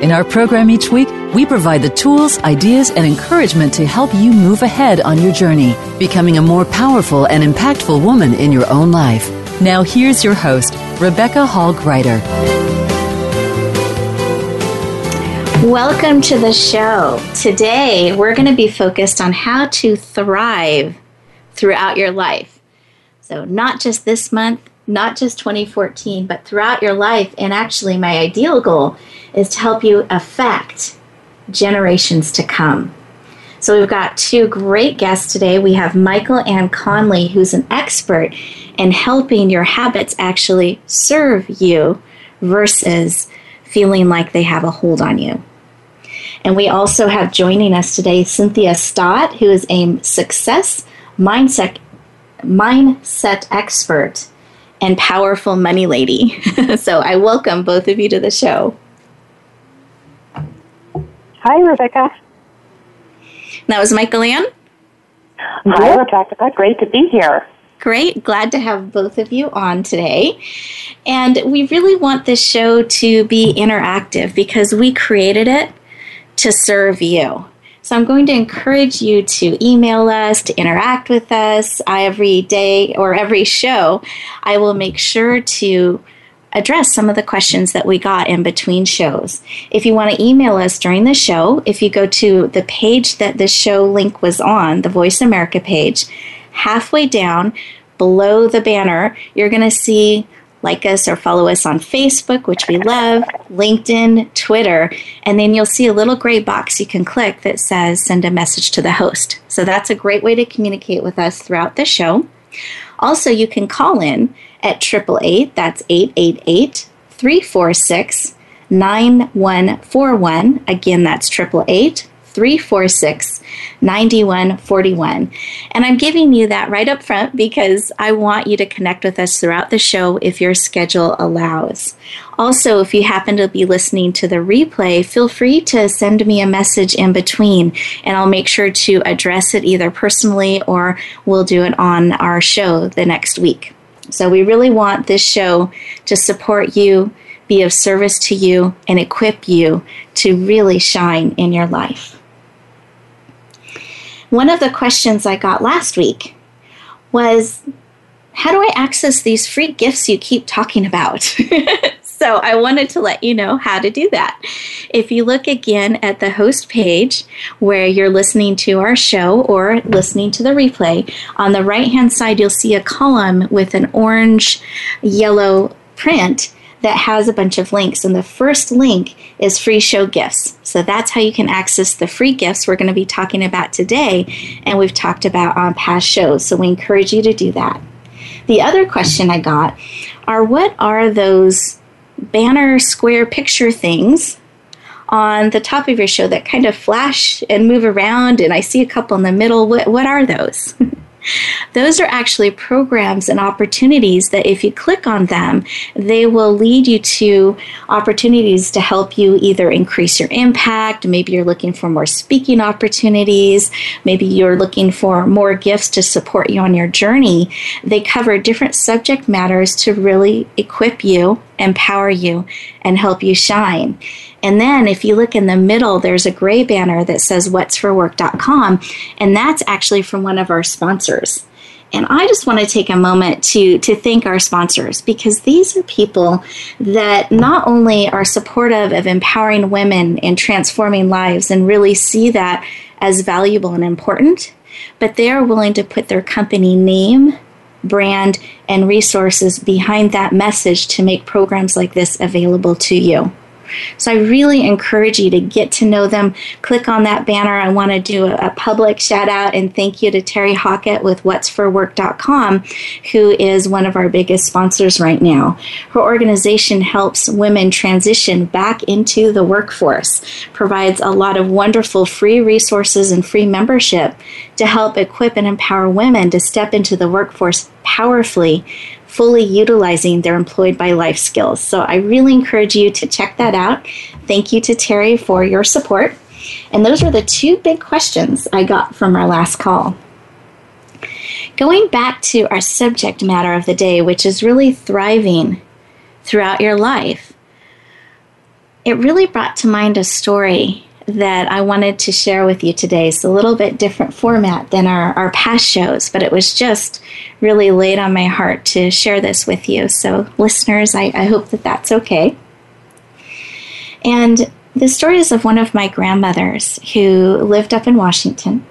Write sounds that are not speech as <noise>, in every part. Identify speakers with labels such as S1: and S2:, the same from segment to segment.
S1: In our program each week, we provide the tools, ideas, and encouragement to help you move ahead on your journey, becoming a more powerful and impactful woman in your own life. Now, here's your host, Rebecca Hall Gruyter.
S2: Welcome to the show. Today, we're going to be focused on how to thrive throughout your life. So, not just this month, not just 2014, but throughout your life. And actually, my ideal goal is to help you affect generations to come. So, we've got two great guests today. We have Michael Ann Conley, who's an expert in helping your habits actually serve you versus feeling like they have a hold on you. And we also have joining us today Cynthia Stott, who is a success mindset mindset expert and powerful money lady. <laughs> so I welcome both of you to the show.
S3: Hi, Rebecca.
S2: That was Michael Ann.
S3: Hi, Rebecca. Great to be here.
S2: Great. Glad to have both of you on today. And we really want this show to be interactive because we created it to serve you. So I'm going to encourage you to email us, to interact with us. Every day or every show, I will make sure to address some of the questions that we got in between shows. If you want to email us during the show, if you go to the page that the show link was on, the Voice America page, halfway down below the banner, you're going to see like us or follow us on Facebook, which we love, LinkedIn, Twitter, and then you'll see a little gray box you can click that says send a message to the host. So that's a great way to communicate with us throughout the show. Also, you can call in at 888, that's 888 346 9141. Again, that's 888 346 9141. And I'm giving you that right up front because I want you to connect with us throughout the show if your schedule allows. Also, if you happen to be listening to the replay, feel free to send me a message in between and I'll make sure to address it either personally or we'll do it on our show the next week. So, we really want this show to support you, be of service to you, and equip you to really shine in your life. One of the questions I got last week was how do I access these free gifts you keep talking about? <laughs> so I wanted to let you know how to do that. If you look again at the host page where you're listening to our show or listening to the replay, on the right hand side, you'll see a column with an orange yellow print that has a bunch of links. And the first link is free show gifts. So that's how you can access the free gifts we're going to be talking about today and we've talked about on past shows. So we encourage you to do that. The other question I got are what are those banner square picture things on the top of your show that kind of flash and move around and I see a couple in the middle. What, what are those? <laughs> Those are actually programs and opportunities that if you click on them, they will lead you to opportunities to help you either increase your impact. Maybe you're looking for more speaking opportunities. Maybe you're looking for more gifts to support you on your journey. They cover different subject matters to really equip you, empower you, and help you shine. And then if you look in the middle, there's a gray banner that says what'sforwork.com, and that's actually from one of our sponsors. And I just want to take a moment to, to thank our sponsors because these are people that not only are supportive of empowering women and transforming lives and really see that as valuable and important, but they are willing to put their company name, brand, and resources behind that message to make programs like this available to you. So I really encourage you to get to know them. Click on that banner. I want to do a, a public shout out and thank you to Terry Hockett with what'sforwork.com, who is one of our biggest sponsors right now. Her organization helps women transition back into the workforce, provides a lot of wonderful free resources and free membership to help equip and empower women to step into the workforce powerfully fully utilizing their employed by life skills. So I really encourage you to check that out. Thank you to Terry for your support. And those were the two big questions I got from our last call. Going back to our subject matter of the day, which is really thriving throughout your life, it really brought to mind a story that I wanted to share with you today. It's a little bit different format than our, our past shows, but it was just really laid on my heart to share this with you. So, listeners, I, I hope that that's okay. And the story is of one of my grandmothers who lived up in Washington.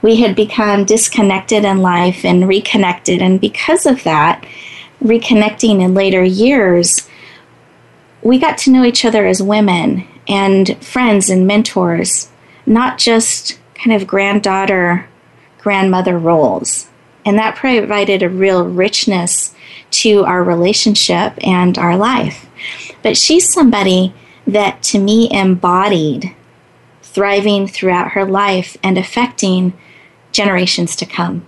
S2: We had become disconnected in life and reconnected, and because of that, reconnecting in later years, we got to know each other as women and friends and mentors, not just kind of granddaughter, grandmother roles. And that provided a real richness to our relationship and our life. But she's somebody that to me embodied thriving throughout her life and affecting generations to come.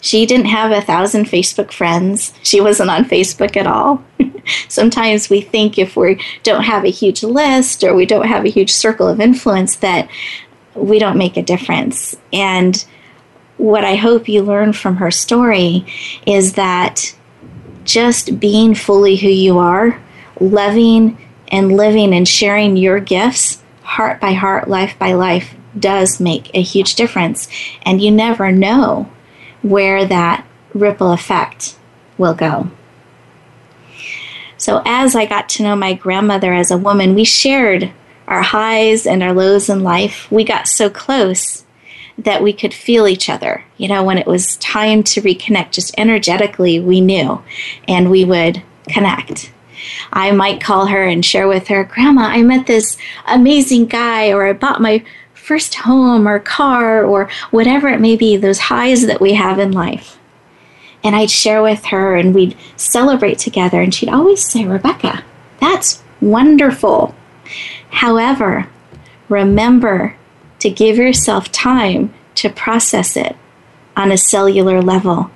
S2: She didn't have a thousand Facebook friends. She wasn't on Facebook at all. <laughs> Sometimes we think if we don't have a huge list or we don't have a huge circle of influence that we don't make a difference. And what I hope you learn from her story is that just being fully who you are, loving and living and sharing your gifts, heart by heart, life by life, does make a huge difference. And you never know where that ripple effect will go. So, as I got to know my grandmother as a woman, we shared our highs and our lows in life. We got so close that we could feel each other. You know, when it was time to reconnect, just energetically, we knew and we would connect. I might call her and share with her, Grandma, I met this amazing guy, or I bought my first home or car, or whatever it may be, those highs that we have in life and I'd share with her and we'd celebrate together. And she'd always say, Rebecca, that's wonderful. However, remember to give yourself time to process it on a cellular level.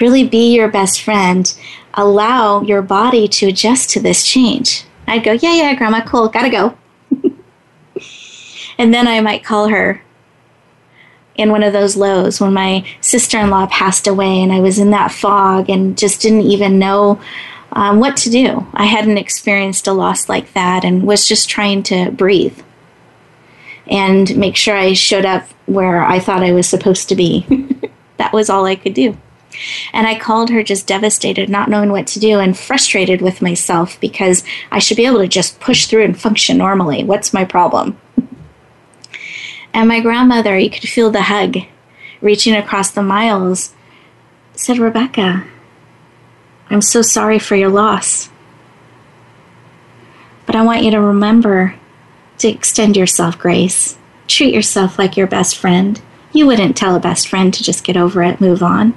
S2: Really be your best friend. Allow your body to adjust to this change. I'd go, Yeah, yeah, Grandma, cool, gotta go. <laughs> and then I might call her in one of those lows when my sister in law passed away and I was in that fog and just didn't even know um, what to do. I hadn't experienced a loss like that and was just trying to breathe and make sure I showed up where I thought I was supposed to be. <laughs> that was all I could do. And I called her just devastated, not knowing what to do, and frustrated with myself because I should be able to just push through and function normally. What's my problem? <laughs> And my grandmother, you could feel the hug reaching across the miles, said, Rebecca, I'm so sorry for your loss. But I want you to remember to extend yourself grace. Treat yourself like your best friend. You wouldn't tell a best friend to just get over it, move on.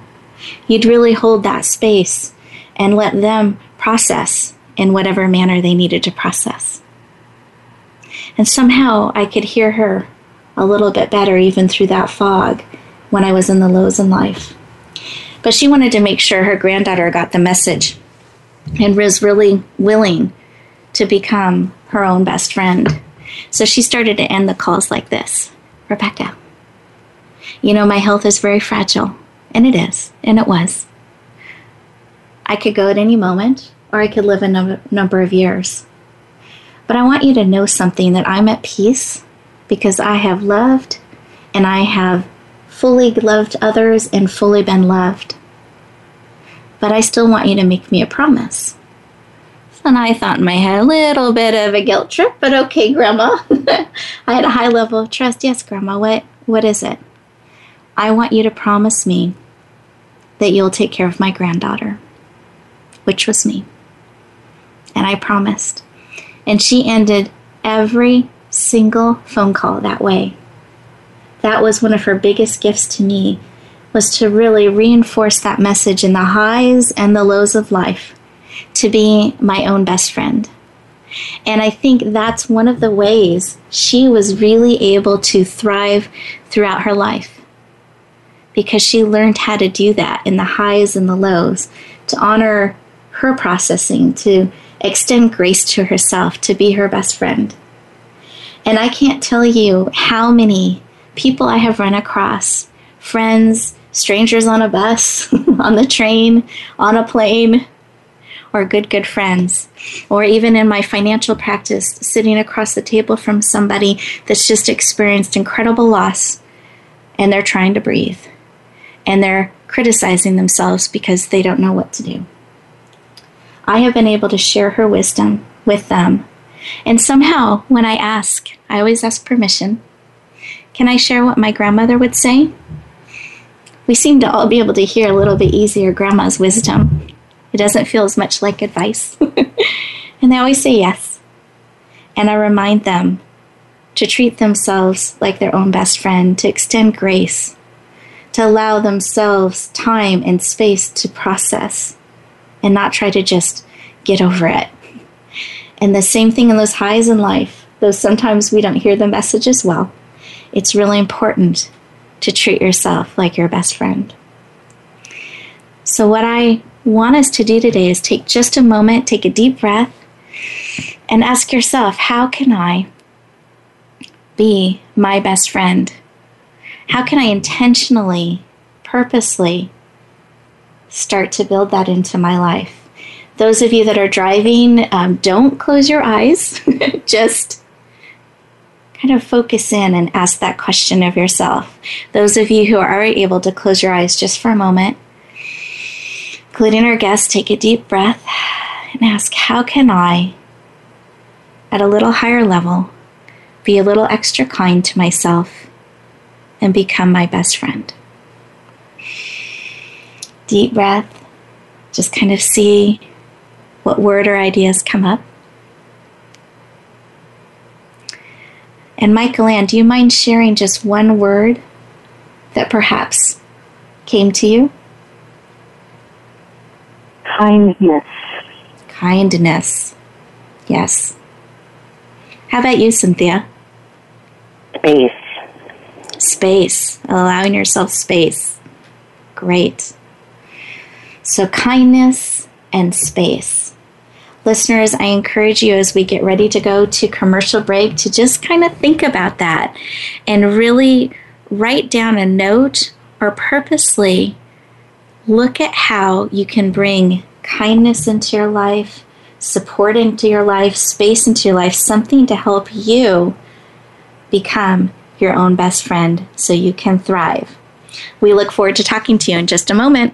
S2: You'd really hold that space and let them process in whatever manner they needed to process. And somehow I could hear her a little bit better even through that fog when I was in the lows in life. But she wanted to make sure her granddaughter got the message and was really willing to become her own best friend. So she started to end the calls like this Rebecca, you know, my health is very fragile. And it is, and it was. I could go at any moment, or I could live a num- number of years. But I want you to know something that I'm at peace because I have loved and I have fully loved others and fully been loved. But I still want you to make me a promise. And I thought in my head, a little bit of a guilt trip, but okay, Grandma. <laughs> I had a high level of trust. Yes, Grandma, what, what is it? I want you to promise me that you'll take care of my granddaughter, which was me. And I promised. And she ended every single phone call that way. That was one of her biggest gifts to me was to really reinforce that message in the highs and the lows of life to be my own best friend. And I think that's one of the ways she was really able to thrive throughout her life because she learned how to do that in the highs and the lows, to honor her processing, to extend grace to herself, to be her best friend. And I can't tell you how many people I have run across friends, strangers on a bus, <laughs> on the train, on a plane or good, good friends, or even in my financial practice, sitting across the table from somebody that's just experienced incredible loss and they're trying to breathe and they're criticizing themselves because they don't know what to do. I have been able to share her wisdom with them. And somehow, when I ask, I always ask permission. Can I share what my grandmother would say? We seem to all be able to hear a little bit easier grandma's wisdom. It doesn't feel as much like advice. <laughs> and they always say yes. And I remind them to treat themselves like their own best friend, to extend grace, to allow themselves time and space to process and not try to just get over it. And the same thing in those highs in life, though sometimes we don't hear the message as well, it's really important to treat yourself like your best friend. So, what I want us to do today is take just a moment, take a deep breath, and ask yourself how can I be my best friend? How can I intentionally, purposely start to build that into my life? Those of you that are driving, um, don't close your eyes. <laughs> just kind of focus in and ask that question of yourself. Those of you who are able to close your eyes just for a moment, including our guests, take a deep breath and ask, How can I, at a little higher level, be a little extra kind to myself and become my best friend? Deep breath, just kind of see what word or ideas come up. And Michael Ann, do you mind sharing just one word that perhaps came to you?
S3: Kindness.
S2: Kindness. Yes. How about you, Cynthia?
S3: Space.
S2: Space. Allowing yourself space. Great. So, kindness and space. Listeners, I encourage you as we get ready to go to commercial break to just kind of think about that and really write down a note or purposely look at how you can bring kindness into your life, support into your life, space into your life, something to help you become your own best friend so you can thrive. We look forward to talking to you in just a moment.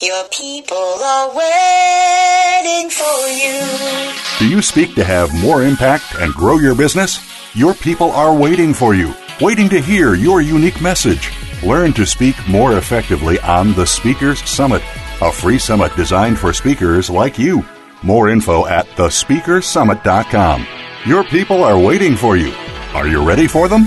S4: Your people are waiting for you.
S5: Do you speak to have more impact and grow your business? Your people are waiting for you, waiting to hear your unique message. Learn to speak more effectively on the Speakers Summit, a free summit designed for speakers like you. More info at thespeakersummit.com. Your people are waiting for you. Are you ready for them?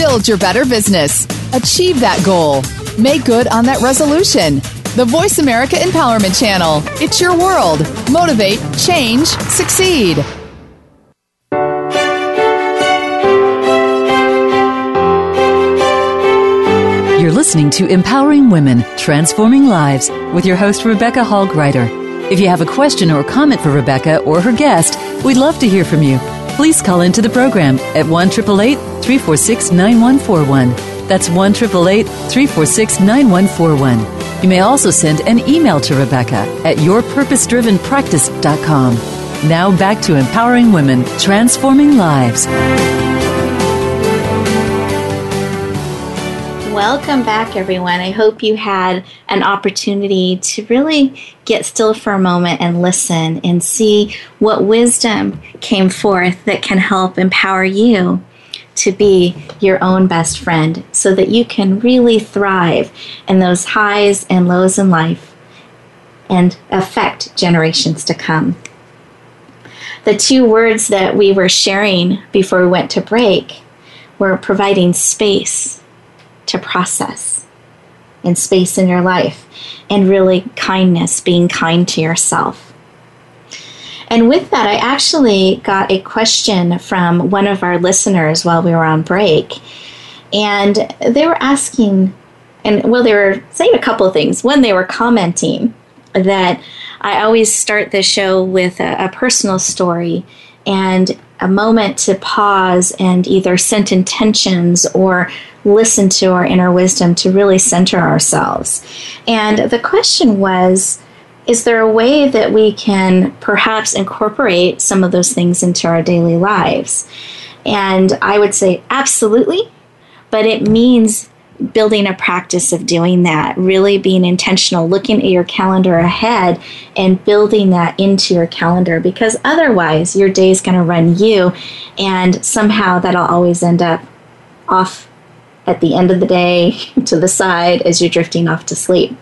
S6: Build your better business. Achieve that goal. Make good on that resolution. The Voice America Empowerment Channel. It's your world. Motivate, change, succeed.
S1: You're listening to Empowering Women, Transforming Lives with your host, Rebecca Hall. If you have a question or comment for Rebecca or her guest, we'd love to hear from you. Please call into the program at 1 346 9141. That's 1 346 9141. You may also send an email to Rebecca at yourpurposedrivenpractice.com. Now back to empowering women, transforming lives.
S2: Welcome back, everyone. I hope you had an opportunity to really get still for a moment and listen and see what wisdom came forth that can help empower you to be your own best friend so that you can really thrive in those highs and lows in life and affect generations to come. The two words that we were sharing before we went to break were providing space to process and space in your life, and really kindness, being kind to yourself. And with that, I actually got a question from one of our listeners while we were on break. And they were asking, and well, they were saying a couple of things. One, they were commenting that I always start the show with a, a personal story and a moment to pause and either set intentions or listen to our inner wisdom to really center ourselves. And the question was is there a way that we can perhaps incorporate some of those things into our daily lives? And I would say absolutely, but it means building a practice of doing that, really being intentional, looking at your calendar ahead and building that into your calendar because otherwise your day is going to run you and somehow that'll always end up off at the end of the day <laughs> to the side as you're drifting off to sleep.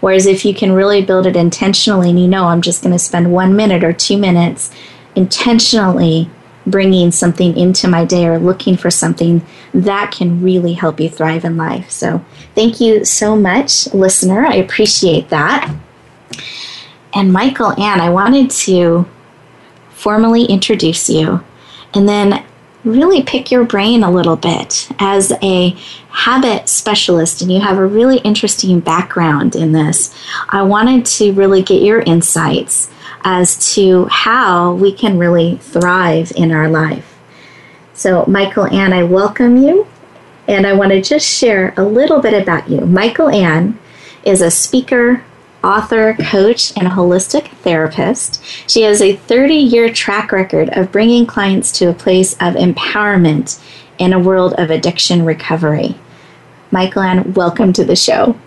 S2: Whereas if you can really build it intentionally and you know, I'm just going to spend one minute or two minutes intentionally bringing something into my day or looking for something, that can really help you thrive in life. So thank you so much, listener. I appreciate that. And Michael Ann, I wanted to formally introduce you and then really pick your brain a little bit as a habit specialist and you have a really interesting background in this. I wanted to really get your insights as to how we can really thrive in our life. So, Michael Ann, I welcome you and I want to just share a little bit about you. Michael Ann is a speaker, author, coach, and holistic therapist. She has a 30 year track record of bringing clients to a place of empowerment in a world of addiction recovery. Michael Ann, welcome to the show.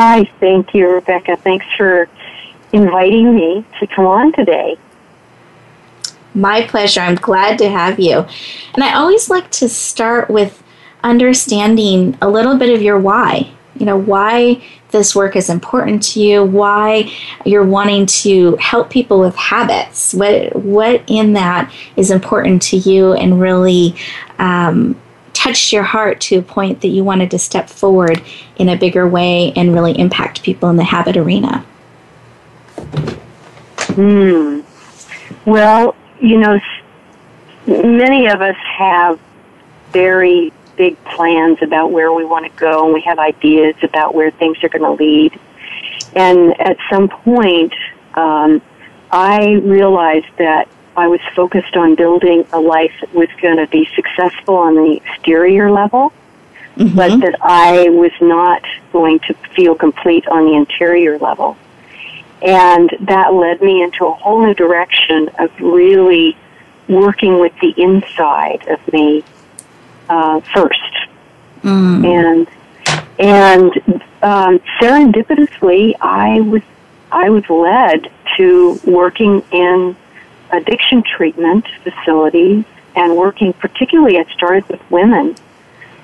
S3: Hi, thank you, Rebecca. Thanks for inviting me to come on today.
S2: My pleasure. I'm glad to have you. And I always like to start with understanding a little bit of your why. You know, why this work is important to you, why you're wanting to help people with habits, what what in that is important to you, and really um, touched your heart to a point that you wanted to step forward in a bigger way and really impact people in the habit arena.
S3: Hmm. Well, you know, many of us have very big plans about where we want to go and we have ideas about where things are going to lead. And at some point, um, I realized that I was focused on building a life that was going to be successful on the exterior level, mm-hmm. but that I was not going to feel complete on the interior level. And that led me into a whole new direction of really working with the inside of me uh, first, and and um, serendipitously, I was I was led to working in addiction treatment facilities and working particularly. I started with women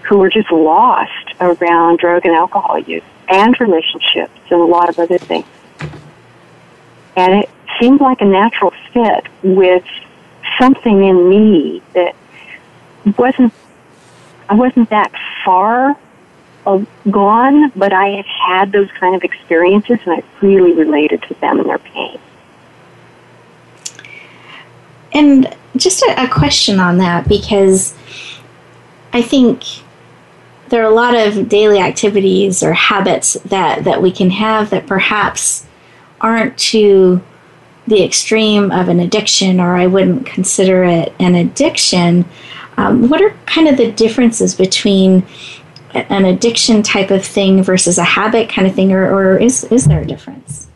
S3: who were just lost around drug and alcohol use and relationships and a lot of other things. And it seemed like a natural fit with something in me that wasn't I wasn't that far gone, but I had had those kind of experiences and I really related to them and their pain.
S2: And just a, a question on that because I think there are a lot of daily activities or habits that, that we can have that perhaps aren't to the extreme of an addiction, or I wouldn't consider it an addiction. Um, what are kind of the differences between an addiction type of thing versus a habit kind of thing, or, or is, is there a difference?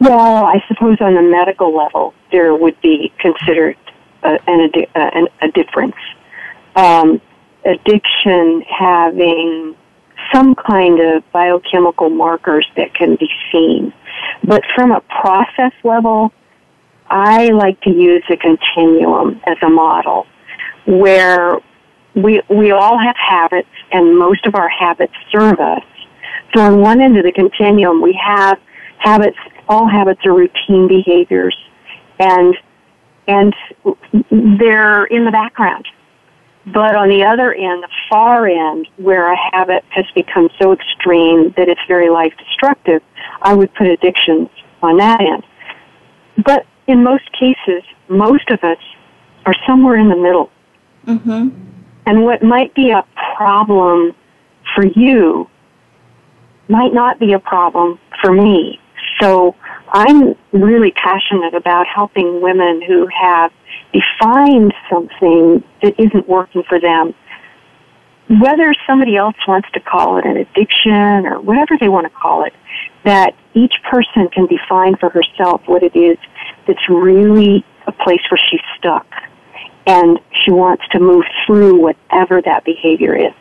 S3: Well, I suppose on a medical level, there would be considered uh, an, a difference. Um, addiction having some kind of biochemical markers that can be seen. But from a process level, I like to use a continuum as a model where we, we all have habits and most of our habits serve us. So on one end of the continuum, we have habits, all habits are routine behaviors and, and they're in the background. But on the other end, the far end, where a habit has become so extreme that it's very life destructive, I would put addictions on that end. But in most cases, most of us are somewhere in the middle.
S2: Mm-hmm.
S3: And what might be a problem for you might not be a problem for me. So I'm really passionate about helping women who have defined something that isn't working for them. Whether somebody else wants to call it an addiction or whatever they want to call it, that each person can define for herself what it is that's really a place where she's stuck and she wants to move through whatever that behavior is.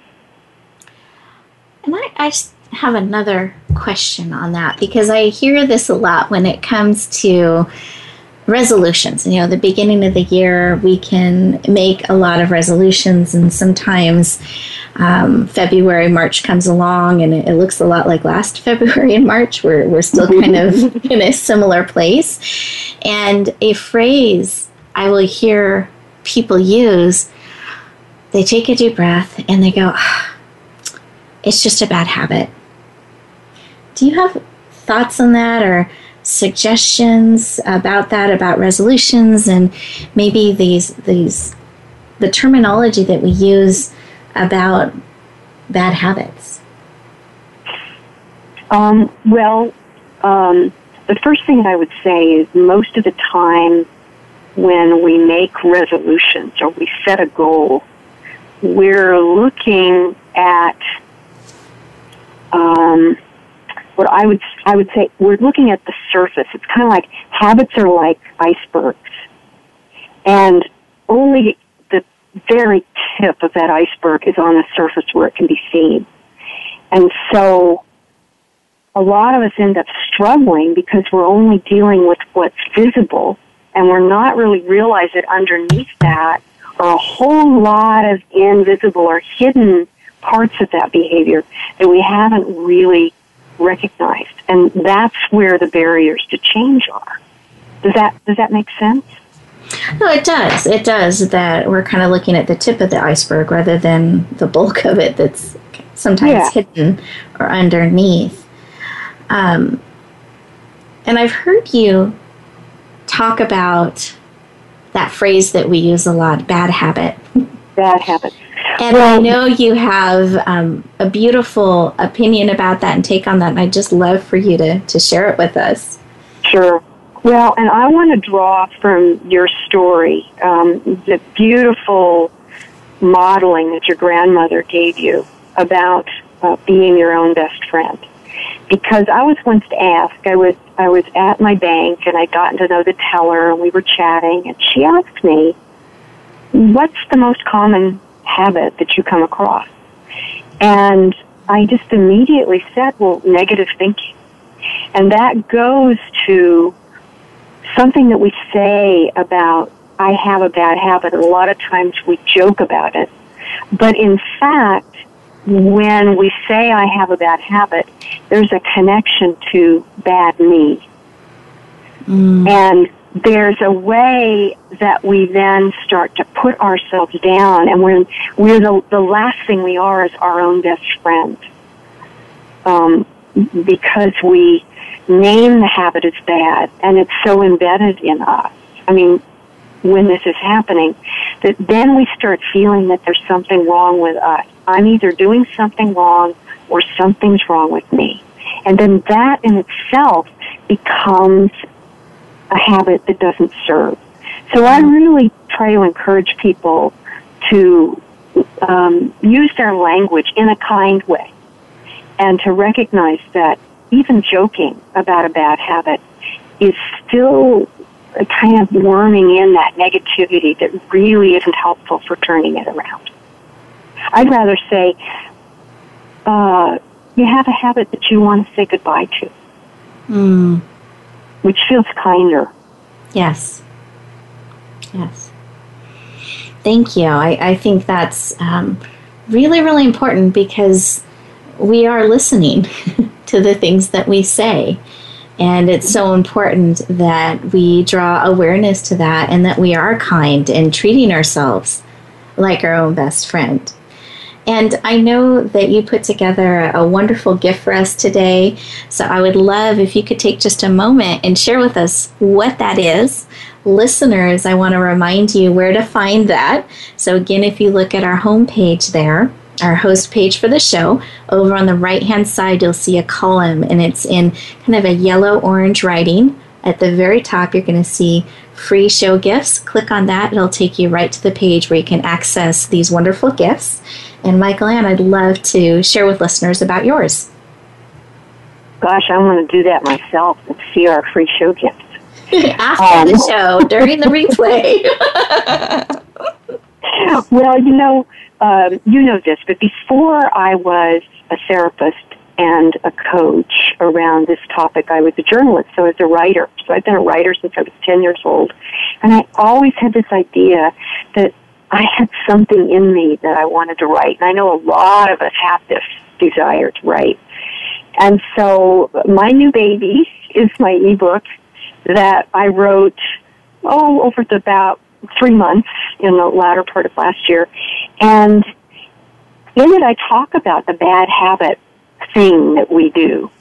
S2: And I, I have another question on that because I hear this a lot when it comes to resolutions. You know, the beginning of the year, we can make a lot of resolutions, and sometimes um, February, March comes along, and it, it, looks a lot like last <laughs> February and March. We're, we're still <laughs> kind of in a similar place. And a phrase I will hear people use, they take a deep breath and they go, ah, it's just a bad habit. Do you have thoughts on that or suggestions about that, about resolutions and maybe these these the terminology that we use about bad habits?
S3: Um, well, um, the first thing I would say is most of the time when we make resolutions or we set a goal, we're looking at um, what I would I would say we're looking at the surface. It's kind of like habits are like icebergs, and only the very tip of that iceberg is on the surface where it can be seen. And so, a lot of us end up struggling because we're only dealing with what's visible, and we're not really realizing that underneath that are a whole lot of invisible or hidden parts of that behavior that we haven't really recognized. And that's where the barriers to change are. Does that does that make sense?
S2: No, it does. It does that we're kind of looking at the tip of the iceberg rather than the bulk of it that's sometimes yeah. hidden or underneath. Um, and I've heard you talk about that phrase that we use a lot bad habit.
S3: Bad habit.
S2: And well, I know you have um, a beautiful opinion about that and take on that, and I'd just love for you to, to share it with us.
S3: Sure. Well, and I want to draw from your story um, the beautiful modeling that your grandmother gave you about uh, being your own best friend. Because I was once asked, I was I was at my bank and I'd gotten to know the teller and we were chatting, and she asked me, "What's the most common habit that you come across. And I just immediately said, well, negative thinking. And that goes to something that we say about, I have a bad habit. And a lot of times we joke about it. But in fact, when we say I have a bad habit, there's a connection to bad me. Mm. And there's a way that we then start to put ourselves down and when we're the, the last thing we are is our own best friend. Um, because we name the habit as bad and it's so embedded in us. I mean, when this is happening, that then we start feeling that there's something wrong with us. I'm either doing something wrong or something's wrong with me. And then that in itself becomes a habit that doesn't serve. So I really try to encourage people to um, use their language in a kind way and to recognize that even joking about a bad habit is still kind of worming in that negativity that really isn't helpful for turning it around. I'd rather say, uh, you have a habit that you want to say goodbye to.
S2: Mm
S3: which feels kinder.
S2: Yes. Yes. Thank you. I, I think that's um, really, really important because we are listening <laughs> to the things that we say. And it's so important that we draw awareness to that and that we are kind and treating ourselves like our own best friend. And I know that you put together a wonderful gift for us today. So I would love if you could take just a moment and share with us what that is. Listeners, I want to remind you where to find that. So, again, if you look at our homepage there, our host page for the show, over on the right hand side, you'll see a column and it's in kind of a yellow orange writing. At the very top, you're going to see free show gifts. Click on that, it'll take you right to the page where you can access these wonderful gifts. And Michael Ann, I'd love to share with listeners about yours.
S3: Gosh, I want to do that myself and see our free show gifts. <laughs>
S2: After um, the show, during the <laughs> replay. <laughs>
S3: well, you know, um, you know this, but before I was a therapist and a coach around this topic, I was a journalist, so I was a writer. So I've been a writer since I was 10 years old. And I always had this idea that I had something in me that I wanted to write. And I know a lot of us have this desire to write. And so my new baby is my ebook that I wrote, oh, over the about three months in the latter part of last year. And in it I talk about the bad habit thing that we do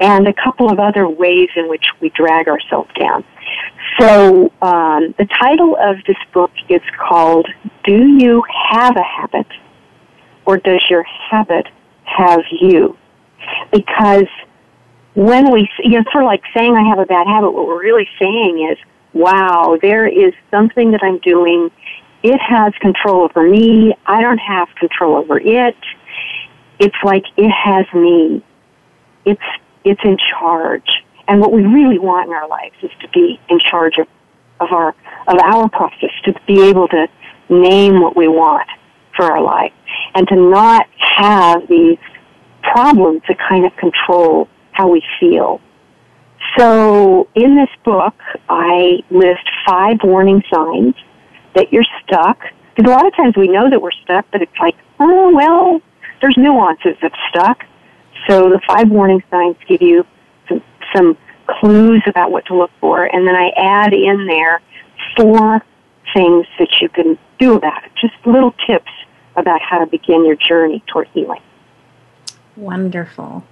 S3: and a couple of other ways in which we drag ourselves down. So um, the title of this book is called "Do You Have a Habit, or Does Your Habit Have You?" Because when we, you know, sort of like saying I have a bad habit, what we're really saying is, "Wow, there is something that I'm doing. It has control over me. I don't have control over it. It's like it has me. It's it's in charge." And what we really want in our lives is to be in charge of, of our of our process, to be able to name what we want for our life, and to not have these problems that kind of control how we feel. So in this book, I list five warning signs that you're stuck. Because a lot of times we know that we're stuck, but it's like, oh, well, there's nuances of stuck. So the five warning signs give you some clues about what to look for, and then I add in there four things that you can do about it. Just little tips about how to begin your journey toward healing.
S2: Wonderful.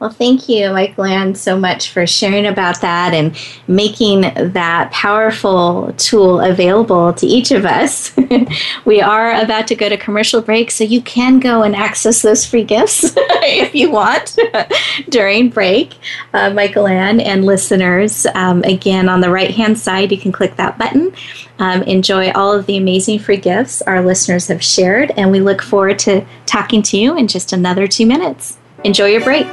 S2: Well, thank you, Michael Ann, so much for sharing about that and making that powerful tool available to each of us. <laughs> we are about to go to commercial break, so you can go and access those free gifts <laughs> if you want <laughs> during break. Uh, Michael Ann and listeners, um, again, on the right hand side, you can click that button. Um, enjoy all of the amazing free gifts our listeners have shared, and we look forward to talking to you in just another two minutes. Enjoy your break.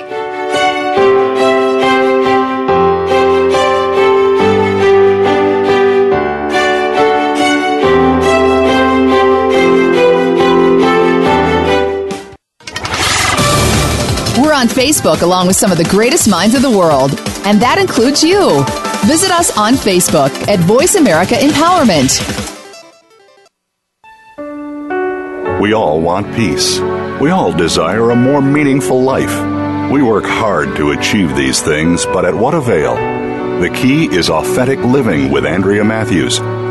S6: On Facebook along with some of the greatest minds of the world, and that includes you. Visit us on Facebook at Voice America Empowerment.
S5: We all want peace. We all desire a more meaningful life. We work hard to achieve these things, but at what avail? The key is authentic living with Andrea Matthews.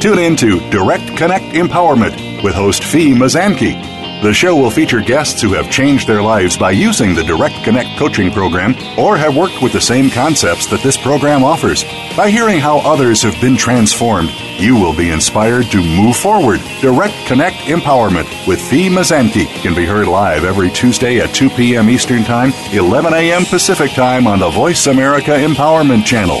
S5: Tune in to Direct Connect Empowerment with host Fee Mazanke. The show will feature guests who have changed their lives by using the Direct Connect coaching program or have worked with the same concepts that this program offers. By hearing how others have been transformed, you will be inspired to move forward. Direct Connect Empowerment with Fee Mazanke can be heard live every Tuesday at 2 p.m. Eastern Time, 11 a.m. Pacific Time on the Voice America Empowerment Channel.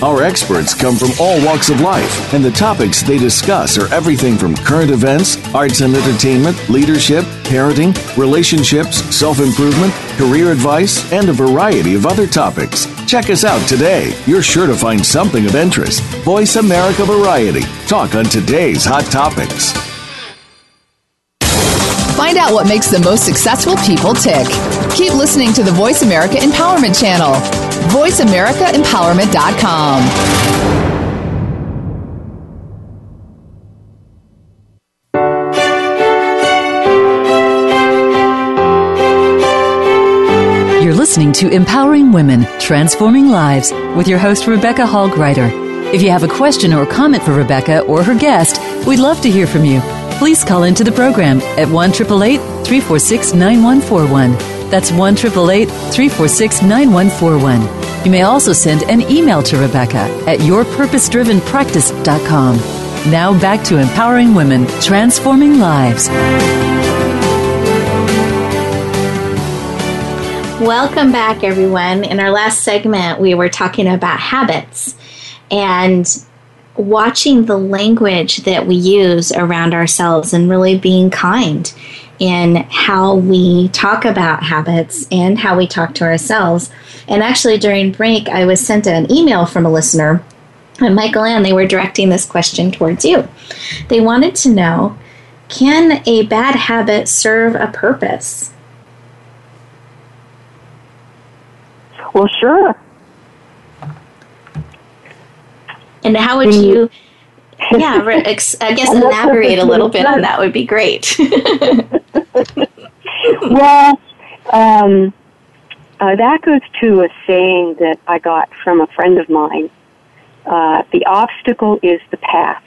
S7: Our experts come from all walks of life, and the topics they discuss are everything from current events, arts and entertainment, leadership, parenting, relationships, self improvement, career advice, and a variety of other topics. Check us out today. You're sure to find something of interest. Voice America Variety. Talk on today's hot topics.
S6: Find out what makes the most successful people tick. Keep listening to the Voice America Empowerment Channel. VoiceAmericaEmpowerment.com.
S1: You're listening to Empowering Women, Transforming Lives with your host, Rebecca Hall Gruyter. If you have a question or comment for Rebecca or her guest, we'd love to hear from you. Please call into the program at 1 346 9141. That's 1 346 9141. You may also send an email to Rebecca at yourpurposedrivenpractice.com. Now back to empowering women, transforming lives.
S2: Welcome back, everyone. In our last segment, we were talking about habits and watching the language that we use around ourselves and really being kind in how we talk about habits and how we talk to ourselves. And actually, during break, I was sent an email from a listener. And Michael Ann, they were directing this question towards you. They wanted to know can a bad habit serve a purpose?
S3: Well, sure.
S2: And how would you, yeah, ex- I guess <laughs> elaborate a little bit on that would be great. <laughs> <laughs>
S3: well, um, uh, that goes to a saying that I got from a friend of mine. Uh, the obstacle is the path.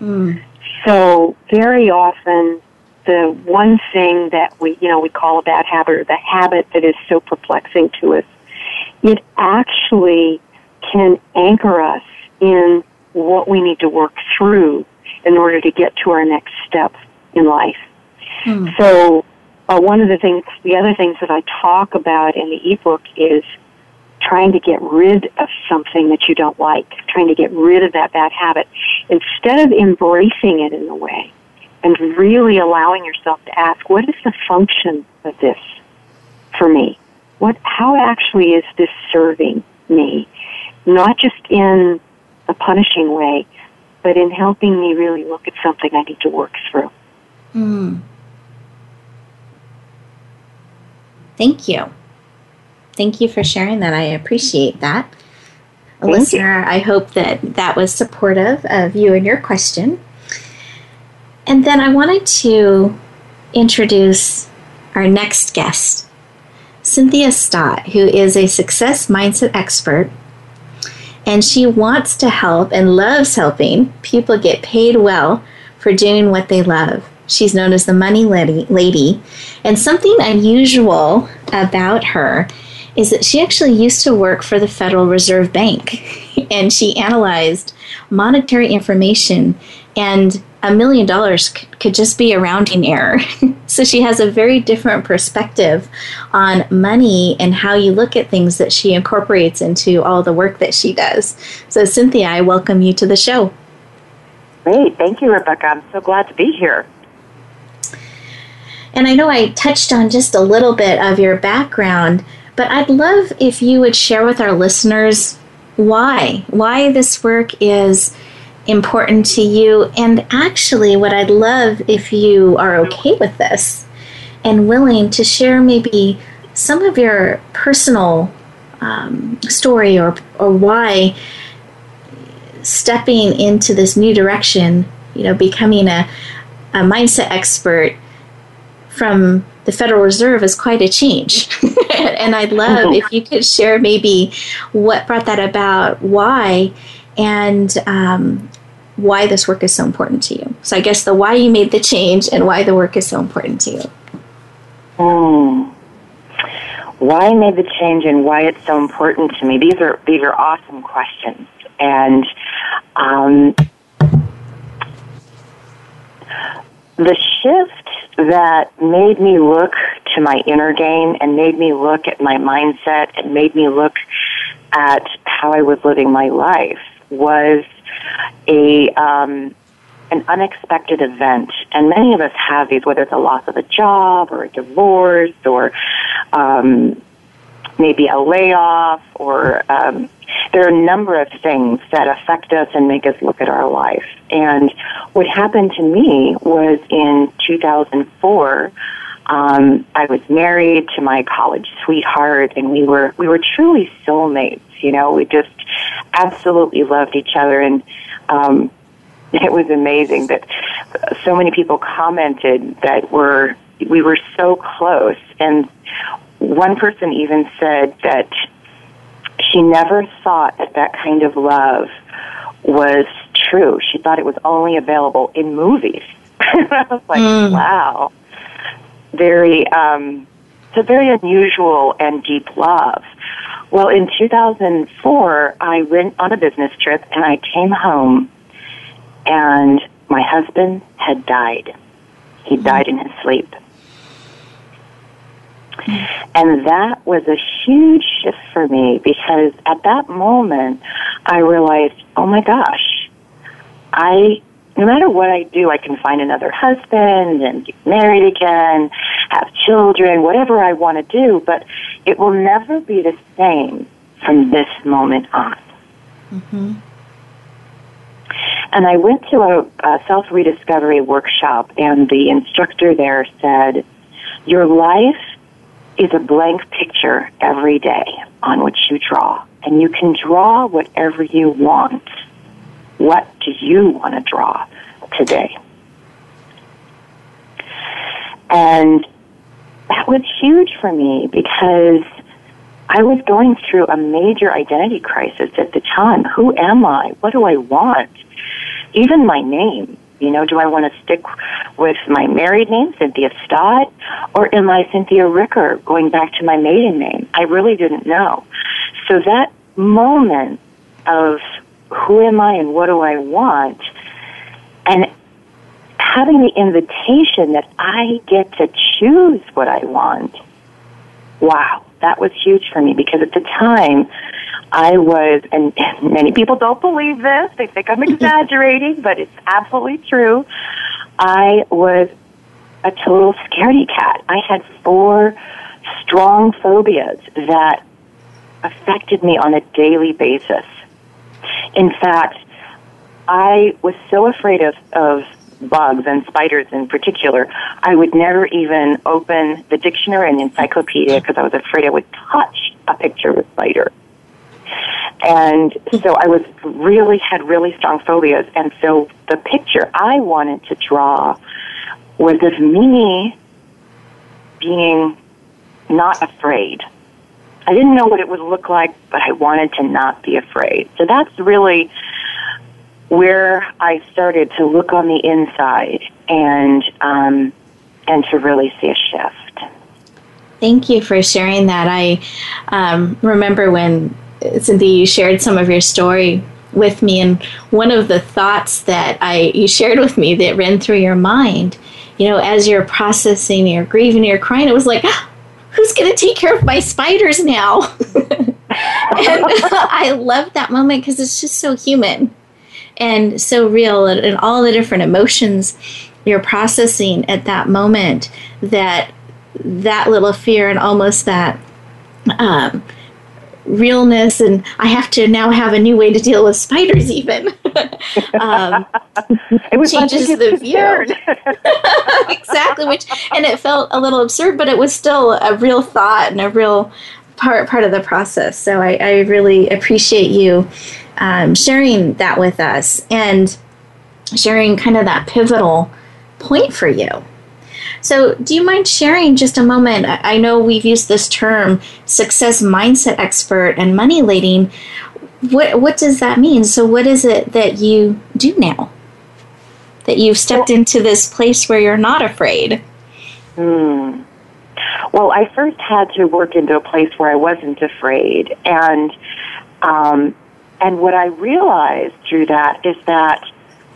S2: Mm.
S3: So very often, the one thing that we, you know, we call a bad habit or the habit that is so perplexing to us, it actually can anchor us in what we need to work through in order to get to our next step in life.
S2: Hmm.
S3: So, uh, one of the things, the other things that I talk about in the ebook is trying to get rid of something that you don't like, trying to get rid of that bad habit, instead of embracing it in a way and really allowing yourself to ask, what is the function of this for me? What, how actually is this serving me? Not just in a punishing way, but in helping me really look at something I need to work through.
S2: Mm. Thank you. Thank you for sharing that. I appreciate that.
S3: Thank
S2: Listener, I hope that that was supportive of you and your question. And then I wanted to introduce our next guest, Cynthia Stott, who is a success mindset expert. And she wants to help and loves helping people get paid well for doing what they love. She's known as the Money Lady. And something unusual about her is that she actually used to work for the Federal Reserve Bank. <laughs> and she analyzed monetary information and a million dollars could just be a rounding error. <laughs> so she has a very different perspective on money and how you look at things that she incorporates into all the work that she does. So, Cynthia, I welcome you to the show.
S8: Great. Thank you, Rebecca. I'm so glad to be here.
S2: And I know I touched on just a little bit of your background, but I'd love if you would share with our listeners why, why this work is important to you. And actually, what I'd love if you are okay with this and willing to share maybe some of your personal um, story or, or why stepping into this new direction, you know, becoming a, a mindset expert from the Federal Reserve is quite a change. <laughs> and I'd love if you could share maybe what brought that about, why, and um, why this work is so important to you. So I guess the why you made the change and why the work is so important to you.
S8: Hmm. Why I made the change and why it's so important to me. These are these are awesome questions, and um, the shift that made me look to my inner game and made me look at my mindset and made me look at how I was living my life was a um, an unexpected event, and many of us have these, whether it's a loss of a job or a divorce or um, maybe a layoff, or um, there are a number of things that affect us and make us look at our life. And what happened to me was in 2004. Um, I was married to my college sweetheart, and we were we were truly soulmates. You know, we just absolutely loved each other, and um, <laughs> it was amazing that so many people commented that we're we were so close, and one person even said that she never thought that that kind of love was true. She thought it was only available in movies. <laughs> I was like, mm. wow, very. Um, it's a very unusual and deep love. Well, in 2004, I went on a business trip and I came home and my husband had died. He mm-hmm. died in his sleep. And that was a huge shift for me because at that moment I realized, oh my gosh, I no matter what I do, I can find another husband and get married again, have children, whatever I want to do, but it will never be the same from this moment on. Mm-hmm. And I went to a, a self rediscovery workshop, and the instructor there said, Your life is a blank picture every day on which you draw, and you can draw whatever you want what do you want to draw today? And that was huge for me because I was going through a major identity crisis at the time. Who am I? What do I want? Even my name. You know, do I want to stick with my married name, Cynthia Stott, or am I Cynthia Ricker, going back to my maiden name? I really didn't know. So that moment of who am I and what do I want? And having the invitation that I get to choose what I want. Wow, that was huge for me because at the time I was, and <laughs> many people don't believe this, they think I'm <laughs> exaggerating, but it's absolutely true. I was a total scaredy cat. I had four strong phobias that affected me on a daily basis. In fact, I was so afraid of, of bugs and spiders in particular, I would never even open the dictionary and encyclopedia because I was afraid I would touch a picture of a spider. And so I was really had really strong phobias, and so the picture I wanted to draw was of me being not afraid I didn't know what it would look like, but I wanted to not be afraid. So that's really where I started to look on the inside and um, and to really see a shift.
S2: Thank you for sharing that. I um, remember when Cynthia, you shared some of your story with me, and one of the thoughts that I you shared with me that ran through your mind, you know, as you're processing, you're grieving, you're crying, it was like, ah, who's going to take care of my spiders now? <laughs> and I love that moment because it's just so human and so real, and, and all the different emotions you're processing at that moment. That that little fear and almost that um, realness and I have to now have a new way to deal with spiders <laughs> even. Um, <laughs>
S8: it was
S2: changes the view. <laughs> exactly which and it felt a little absurd but it was still a real thought and a real part part of the process. So I, I really appreciate you um, sharing that with us and sharing kind of that pivotal point for you so, do you mind sharing just a moment? I know we've used this term success mindset expert and money leading. What what does that mean? So, what is it that you do now? That you've stepped well, into this place where you're not afraid?
S8: Hmm. Well, I first had to work into a place where I wasn't afraid, and um, and what I realized through that is that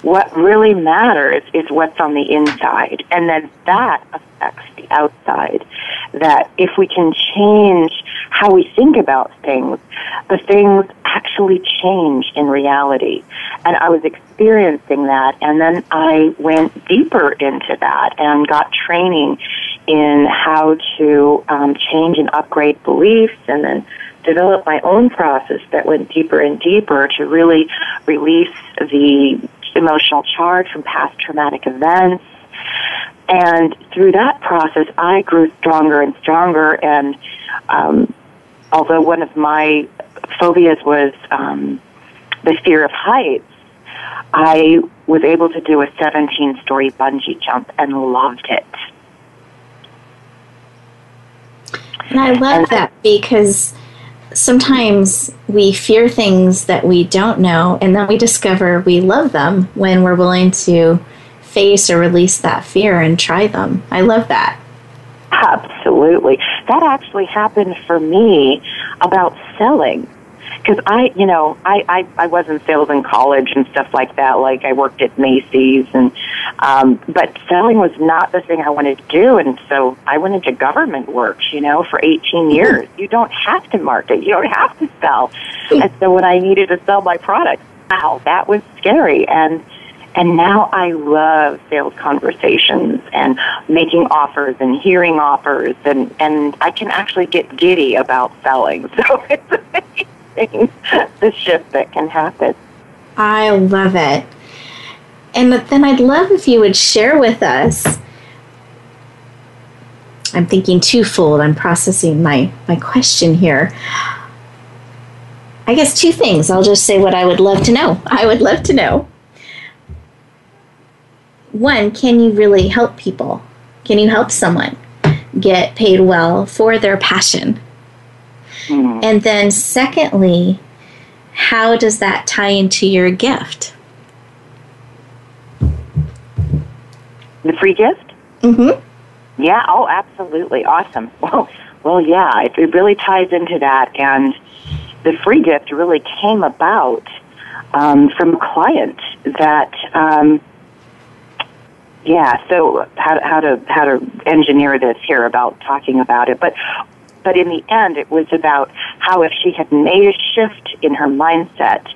S8: what really matters is what's on the inside, and then that affects the outside. That if we can change how we think about things, the things actually change in reality. And I was experiencing that, and then I went deeper into that and got training in how to um, change and upgrade beliefs, and then develop my own process that went deeper and deeper to really release the emotional charge from past traumatic events. And through that process, I grew stronger and stronger. And um, although one of my phobias was um, the fear of heights, I was able to do a 17 story bungee jump and loved it.
S2: And I love and, that because sometimes we fear things that we don't know, and then we discover we love them when we're willing to face or release that fear and try them. I love that.
S8: Absolutely. That actually happened for me about selling because I, you know, I, I I was in sales in college and stuff like that. Like I worked at Macy's, and um, but selling was not the thing I wanted to do, and so I went into government work. You know, for 18 years, you don't have to market, you don't have to sell, and so when I needed to sell my product, wow, that was scary, and and now I love sales conversations and making offers and hearing offers and, and I can actually get giddy about selling. <laughs> So it's amazing. <laughs> the shift that can happen.
S2: I love it. And then I'd love if you would share with us. I'm thinking twofold. I'm processing my, my question here. I guess two things. I'll just say what I would love to know. <laughs> I would love to know. One, can you really help people? Can you help someone get paid well for their passion? Mm-hmm. And then, secondly, how does that tie into your gift?
S8: The free gift?
S2: Mm-hmm.
S8: Yeah. Oh, absolutely. Awesome. <laughs> Well, well, yeah. It, it really ties into that, and the free gift really came about um, from a client that. Um, yeah, so how, how to how to engineer this here about talking about it, but but in the end, it was about how if she had made a shift in her mindset,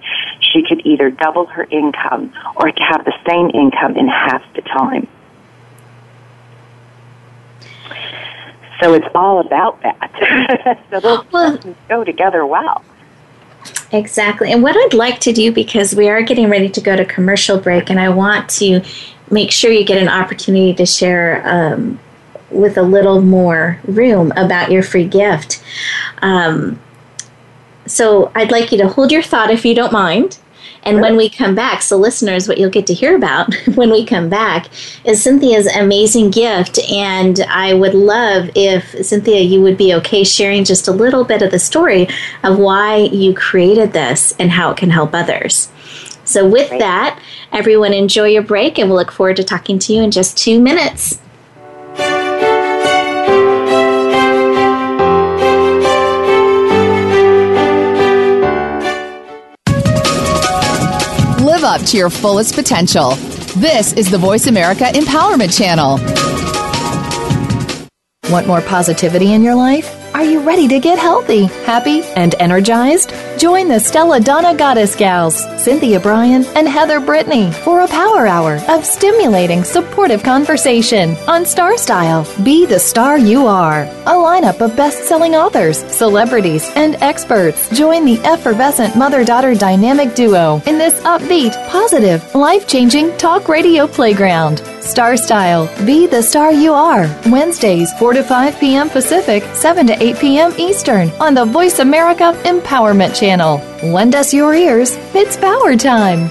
S8: she could either double her income or have the same income in half the time. So it's all about that. <laughs> so those well, go together well.
S2: Exactly. And what I'd like to do, because we are getting ready to go to commercial break, and I want to make sure you get an opportunity to share um, with a little more room about your free gift. Um, so I'd like you to hold your thought if you don't mind. And when we come back, so listeners, what you'll get to hear about <laughs> when we come back is Cynthia's amazing gift. And I would love if, Cynthia, you would be okay sharing just a little bit of the story of why you created this and how it can help others. So, with that, everyone enjoy your break, and we'll look forward to talking to you in just two minutes.
S6: Up to your fullest potential. This is the Voice America Empowerment Channel.
S9: Want more positivity in your life? Are you ready to get healthy, happy, and energized? Join the Stella Donna Goddess Gals, Cynthia Brian and Heather Brittany, for a power hour of stimulating, supportive conversation on Star Style. Be the star you are. A lineup of best selling authors, celebrities, and experts join the effervescent mother daughter dynamic duo in this upbeat, positive, life changing talk radio playground. Star Style. Be the star you are. Wednesdays, 4 to 5 p.m. Pacific, 7 to 8 p.m. Eastern on the Voice America Empowerment Channel. Lend us your ears. It's power time.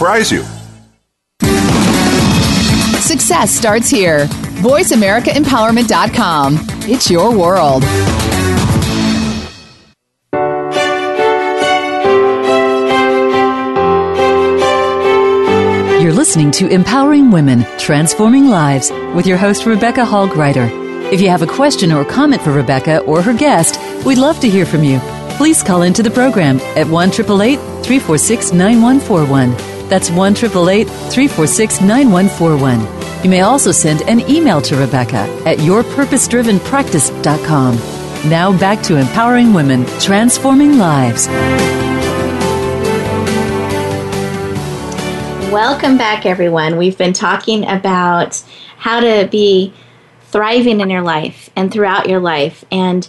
S5: surprise you.
S6: Success starts here. VoiceAmericaEmpowerment.com. It's your world.
S1: You're listening to Empowering Women, Transforming Lives with your host, Rebecca Hall Gruyter. If you have a question or comment for Rebecca or her guest, we'd love to hear from you. Please call into the program at 1 346 9141. That's 1 346 9141. You may also send an email to Rebecca at yourpurposedrivenpractice.com. Now back to empowering women, transforming lives.
S2: Welcome back, everyone. We've been talking about how to be thriving in your life and throughout your life and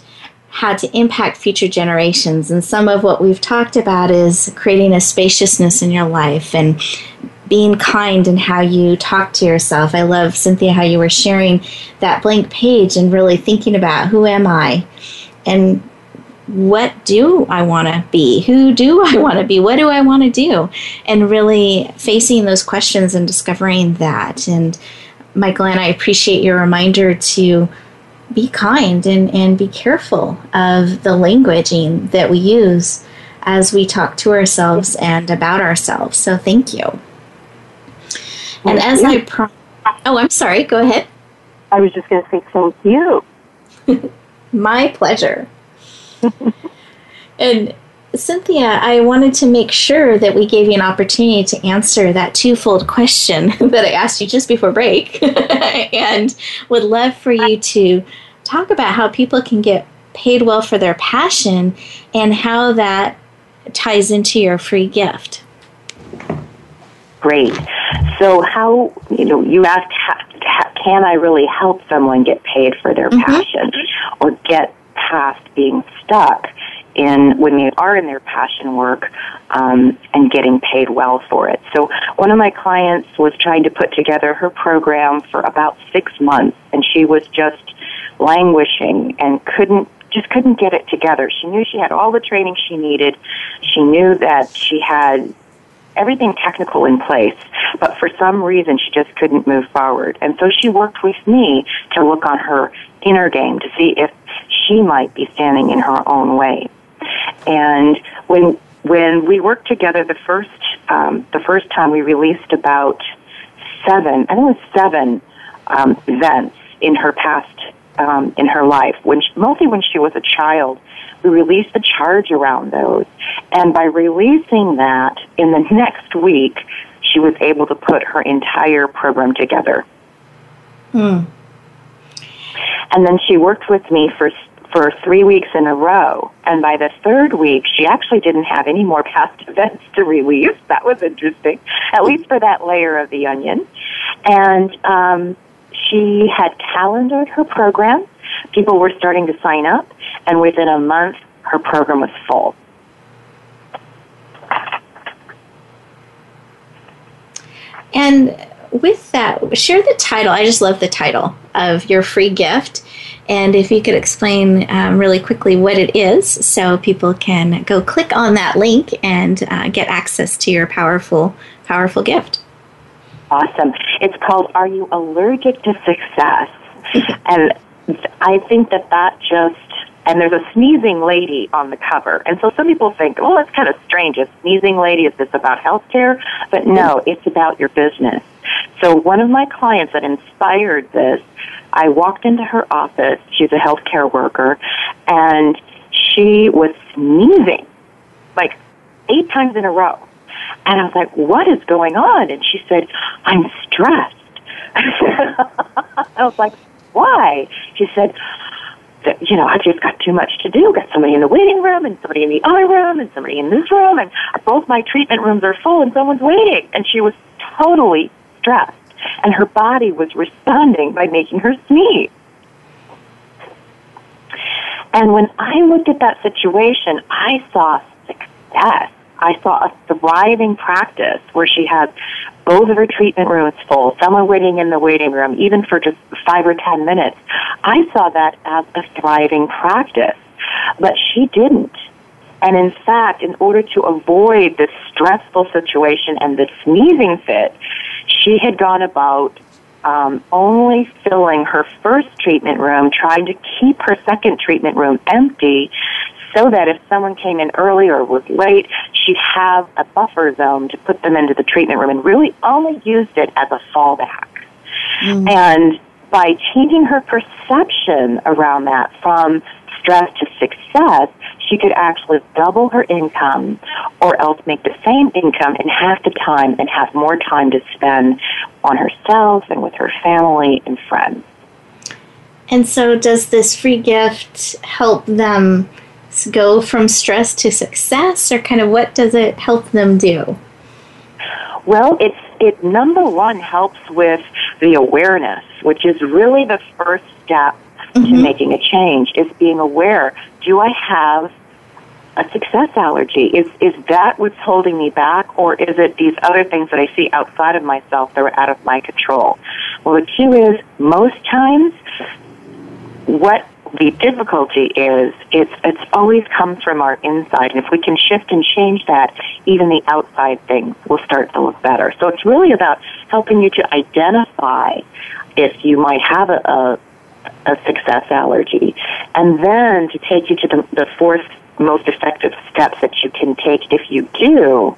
S2: how to impact future generations. And some of what we've talked about is creating a spaciousness in your life and being kind in how you talk to yourself. I love, Cynthia, how you were sharing that blank page and really thinking about who am I and what do I want to be? Who do <laughs> I want to be? What do I want to do? And really facing those questions and discovering that. And Michael and I appreciate your reminder to be kind and, and be careful of the languaging that we use as we talk to ourselves and about ourselves. So thank you. And as I pro- oh, I'm sorry. Go ahead.
S8: I was just going to say thank you. <laughs>
S2: My pleasure. <laughs> and Cynthia, I wanted to make sure that we gave you an opportunity to answer that twofold question <laughs> that I asked you just before break, <laughs> and would love for you to talk about how people can get paid well for their passion and how that ties into your free gift.
S8: Great. So, how, you know, you asked, can I really help someone get paid for their mm-hmm. passion or get past being stuck? In when they are in their passion work um, and getting paid well for it. So one of my clients was trying to put together her program for about six months, and she was just languishing and couldn't just couldn't get it together. She knew she had all the training she needed. She knew that she had everything technical in place, but for some reason she just couldn't move forward. And so she worked with me to look on her inner game to see if she might be standing in her own way. And when when we worked together the first um, the first time, we released about seven, I think it was seven um, events in her past um, in her life. When she, mostly when she was a child, we released the charge around those, and by releasing that in the next week, she was able to put her entire program together.
S2: Hmm.
S8: And then she worked with me for for three weeks in a row. And by the third week, she actually didn't have any more past <laughs> events to release. That was interesting, at least for that layer of the onion. And um, she had calendared her program. People were starting to sign up, and within a month, her program was full.
S2: And with that, share the title. I just love the title of your free gift. And if you could explain um, really quickly what it is so people can go click on that link and uh, get access to your powerful, powerful gift.
S8: Awesome. It's called Are You Allergic to Success? <laughs> and I think that that just and there's a sneezing lady on the cover. And so some people think, well, it's kind of strange. A sneezing lady, is this about healthcare? But no, it's about your business. So one of my clients that inspired this, I walked into her office. She's a healthcare worker, and she was sneezing like eight times in a row. And I was like, what is going on? And she said, I'm stressed. <laughs> I was like, why? She said, you know, I just got too much to do. Got somebody in the waiting room and somebody in the other room and somebody in this room and both my treatment rooms are full and someone's waiting. And she was totally stressed and her body was responding by making her sneeze. And when I looked at that situation, I saw success. I saw a thriving practice where she had both of her treatment rooms full, someone waiting in the waiting room, even for just five or ten minutes. I saw that as a thriving practice, but she didn't. And in fact, in order to avoid this stressful situation and the sneezing fit, she had gone about um, only filling her first treatment room, trying to keep her second treatment room empty so that if someone came in early or was late, she'd have a buffer zone to put them into the treatment room and really only used it as a fallback. Mm. And by changing her perception around that from stress to success, she could actually double her income or else make the same income in half the time and have more time to spend on herself and with her family and friends.
S2: And so, does this free gift help them go from stress to success, or kind of what does it help them do?
S8: Well, it's it number one helps with the awareness, which is really the first step mm-hmm. to making a change. Is being aware: Do I have a success allergy? Is is that what's holding me back, or is it these other things that I see outside of myself that are out of my control? Well, the key is most times what the difficulty is it's it's always comes from our inside. And if we can shift and change that even the outside things will start to look better. So it's really about helping you to identify if you might have a, a, a success allergy. And then to take you to the, the fourth most effective steps that you can take if you do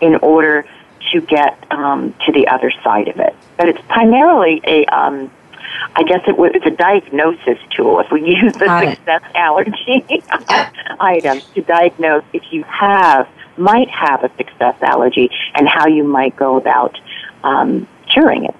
S8: in order to get um, to the other side of it. But it's primarily a um, I guess it was a diagnosis tool. If we <laughs> use the Got success it. allergy <laughs> item to diagnose if you have might have a success allergy and how you might go about um, curing it.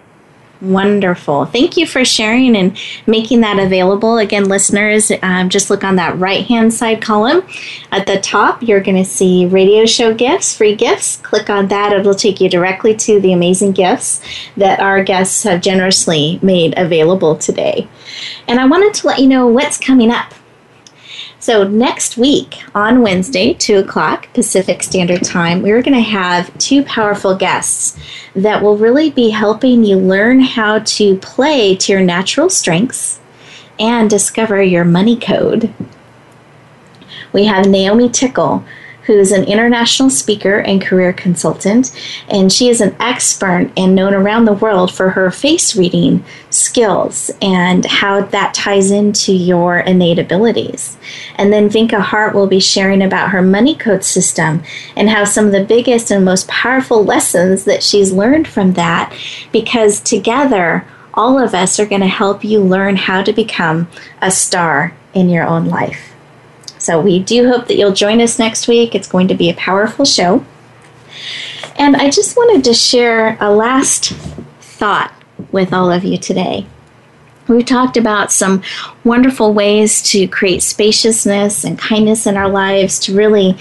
S2: Wonderful. Thank you for sharing and making that available. Again, listeners, um, just look on that right hand side column. At the top, you're going to see radio show gifts, free gifts. Click on that, it'll take you directly to the amazing gifts that our guests have generously made available today. And I wanted to let you know what's coming up. So, next week on Wednesday, 2 o'clock Pacific Standard Time, we're going to have two powerful guests that will really be helping you learn how to play to your natural strengths and discover your money code. We have Naomi Tickle, who's an international speaker and career consultant, and she is an expert and known around the world for her face reading skills and how that ties into your innate abilities. And then Vinka Hart will be sharing about her money code system and how some of the biggest and most powerful lessons that she's learned from that, because together, all of us are going to help you learn how to become a star in your own life. So we do hope that you'll join us next week. It's going to be a powerful show. And I just wanted to share a last thought with all of you today. We've talked about some wonderful ways to create spaciousness and kindness in our lives to really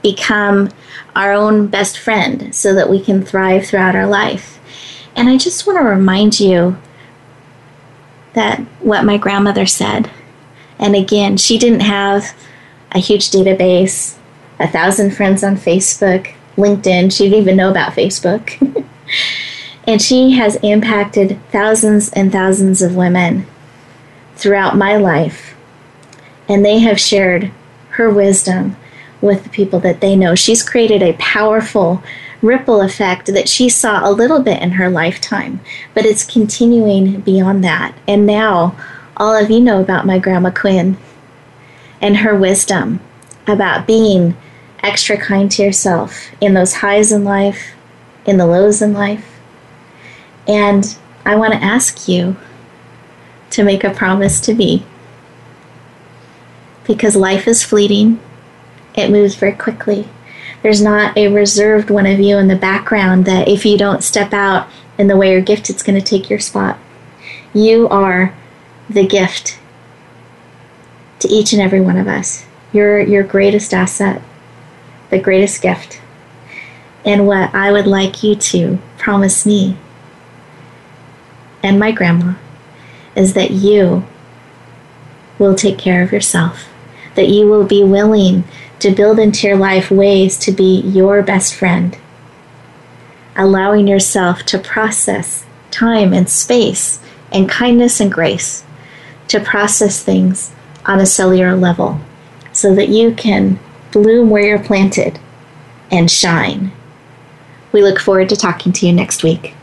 S2: become our own best friend so that we can thrive throughout our life. And I just want to remind you that what my grandmother said. And again, she didn't have a huge database, a thousand friends on Facebook, LinkedIn. She didn't even know about Facebook. <laughs> And she has impacted thousands and thousands of women throughout my life. And they have shared her wisdom with the people that they know. She's created a powerful ripple effect that she saw a little bit in her lifetime, but it's continuing beyond that. And now, all of you know about my Grandma Quinn and her wisdom about being extra kind to yourself in those highs in life, in the lows in life. And I want to ask you to make a promise to me because life is fleeting, it moves very quickly. There's not a reserved one of you in the background that if you don't step out in the way you're gifted, it's going to take your spot. You are the gift to each and every one of us. You're your greatest asset, the greatest gift. And what I would like you to promise me and my grandma is that you will take care of yourself, that you will be willing to build into your life ways to be your best friend, allowing yourself to process time and space and kindness and grace, to process things on a cellular level so that you can bloom where you're planted and shine. We look forward to talking to you next week.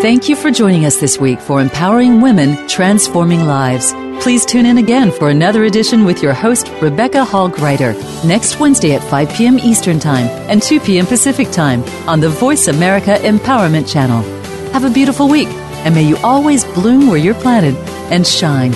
S1: Thank you for joining us this week for Empowering Women, Transforming Lives. Please tune in again for another edition with your host, Rebecca Hall Gruyter, next Wednesday at 5 p.m. Eastern Time and 2 p.m. Pacific Time on the Voice America Empowerment Channel. Have a beautiful week, and may you always bloom where you're planted and shine.